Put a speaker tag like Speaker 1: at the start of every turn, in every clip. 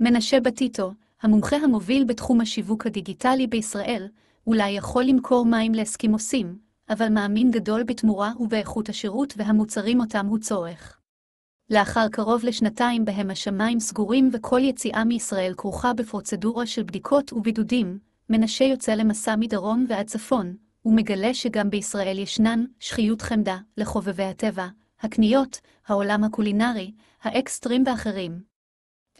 Speaker 1: מנשה בטיטו, המומחה המוביל בתחום השיווק הדיגיטלי בישראל, אולי יכול למכור מים לאסקימוסים, אבל מאמין גדול בתמורה ובאיכות השירות והמוצרים אותם הוא צורך. לאחר קרוב לשנתיים בהם השמיים סגורים וכל יציאה מישראל כרוכה בפרוצדורה של בדיקות ובידודים, מנשה יוצא למסע מדרום ועד צפון, ומגלה שגם בישראל ישנן שחיות חמדה לחובבי הטבע, הקניות, העולם הקולינרי, האקסטרים ואחרים.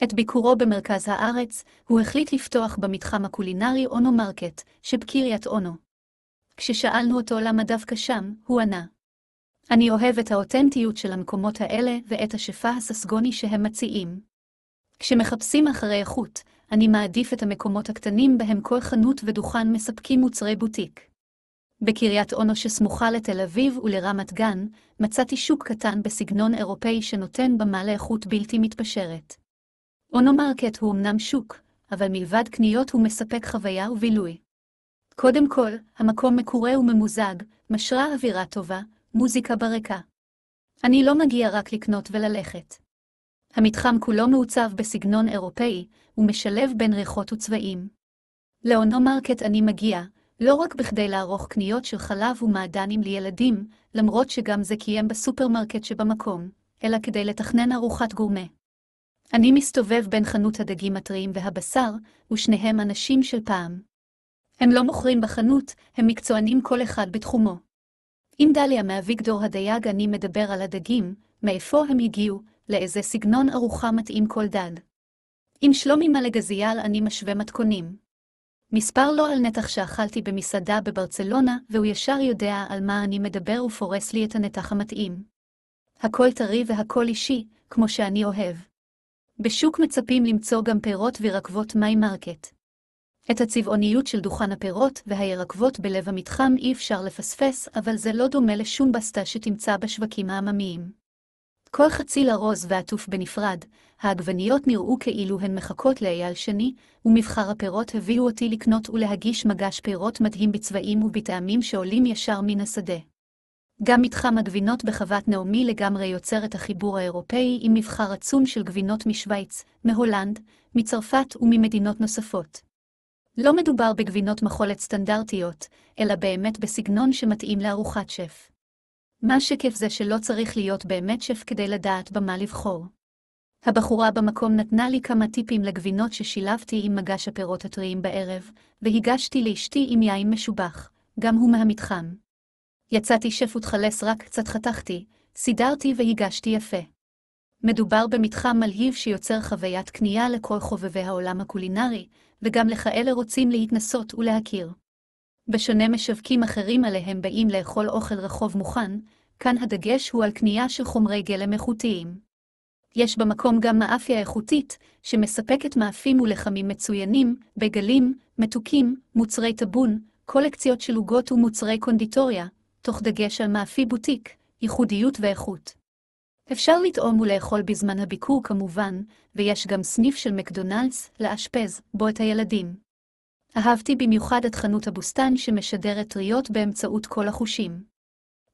Speaker 1: את ביקורו במרכז הארץ, הוא החליט לפתוח במתחם הקולינרי אונו מרקט, שבקריית אונו. כששאלנו אותו למה דווקא שם, הוא ענה. אני אוהב את האותנטיות של המקומות האלה ואת השפע הססגוני שהם מציעים. כשמחפשים אחרי איכות, אני מעדיף את המקומות הקטנים בהם כל חנות ודוכן מספקים מוצרי בוטיק. בקריית אונו שסמוכה לתל אביב ולרמת גן, מצאתי שוק קטן בסגנון אירופאי שנותן במה לאיכות בלתי מתפשרת. אונו מרקט הוא אמנם שוק, אבל מלבד קניות הוא מספק חוויה ובילוי. קודם כל, המקום מקורה וממוזג, משרה אווירה טובה, מוזיקה ברקע. אני לא מגיע רק לקנות וללכת. המתחם כולו מעוצב בסגנון אירופאי, ומשלב בין ריחות וצבעים. לאונו מרקט אני מגיע, לא רק בכדי לערוך קניות של חלב ומעדנים לילדים, למרות שגם זה קיים בסופרמרקט שבמקום, אלא כדי לתכנן ארוחת גורמה. אני מסתובב בין חנות הדגים הטריים והבשר, ושניהם אנשים של פעם. הם לא מוכרים בחנות, הם מקצוענים כל אחד בתחומו. עם דליה מאביגדור הדייג אני מדבר על הדגים, מאיפה הם הגיעו, לאיזה סגנון ארוחה מתאים כל דג. עם שלומי מלגזיאל אני משווה מתכונים. מספר לו על נתח שאכלתי במסעדה בברצלונה, והוא ישר יודע על מה אני מדבר ופורס לי את הנתח המתאים. הכל טרי והכל אישי, כמו שאני אוהב. בשוק מצפים למצוא גם פירות וירקות באונו מרקט. את הצבעוניות של דוכן הפירות והירקות בלב המתחם אי אפשר לפספס, אבל זה לא דומה לשום בסטה שתמצא בשווקים העממיים. כל חציל ארוז ועטוף בנפרד, העגבניות נראו כאילו הן מחכות לאייל שני, ומבחר הפירות הביאו אותי לקנות ולהגיש מגש פירות מדהים בצבעים ובטעמים שעולים ישר מן השדה. גם מתחם הגבינות בחוות נעמי לגמרי יוצר את החיבור האירופאי עם מבחר עצום של גבינות משוויץ, מהולנד, מצרפת וממדינות נוספות. לא מדובר בגבינות מחולת סטנדרטיות, אלא באמת בסגנון שמתאים לארוחת שף. מה שכיף זה שלא צריך להיות באמת שף כדי לדעת במה לבחור. הבחורה במקום נתנה לי כמה טיפים לגבינות ששילבתי עם מגש הפירות הטריים בערב, והגשתי לאשתי עם יין משובח, גם הוא מהמתחם. יצאתי שף ותחלס רק קצת חתכתי, סידרתי והגשתי יפה. מדובר במתחם מלהיב שיוצר חוויית קנייה לכל חובבי העולם הקולינרי, וגם לכאלה רוצים להתנסות ולהכיר. בשונה משווקים אחרים עליהם באים לאכול אוכל רחוב מוכן, כאן הדגש הוא על קנייה של חומרי גלם איכותיים. יש במקום גם מאפיה איכותית, שמספקת מאפים ולחמים מצוינים, בגלים, מתוקים, מוצרי טבון, קולקציות של עוגות ומוצרי קונדיטוריה, תוך דגש על מאפי בוטיק, ייחודיות ואיכות. אפשר לטעום ולאכול בזמן הביקור כמובן, ויש גם סניף של מקדונלדס לאשפז בו את הילדים. אהבתי במיוחד את חנות הבוסתן שמשדרת טריות באמצעות כל החושים.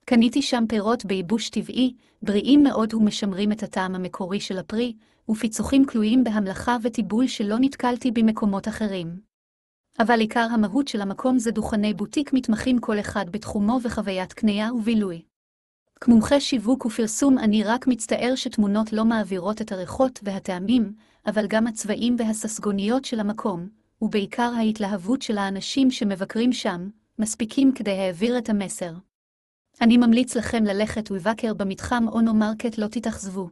Speaker 1: קניתי שם פירות בייבוש טבעי, בריאים מאוד ומשמרים את הטעם המקורי של הפרי, ופיצוחים כלואים בהמלכה וטיבול שלא נתקלתי במקומות אחרים. אבל עיקר המהות של המקום זה דוכני בוטיק מתמחים כל אחד בתחומו וחוויית קנייה ובילוי. כמומחה שיווק ופרסום אני רק מצטער שתמונות לא מעבירות את הריחות והטעמים, אבל גם הצבעים והססגוניות של המקום, ובעיקר ההתלהבות של האנשים שמבקרים שם, מספיקים כדי להעביר את המסר. אני ממליץ לכם ללכת ולבקר במתחם אונו מרקט לא תתאכזבו.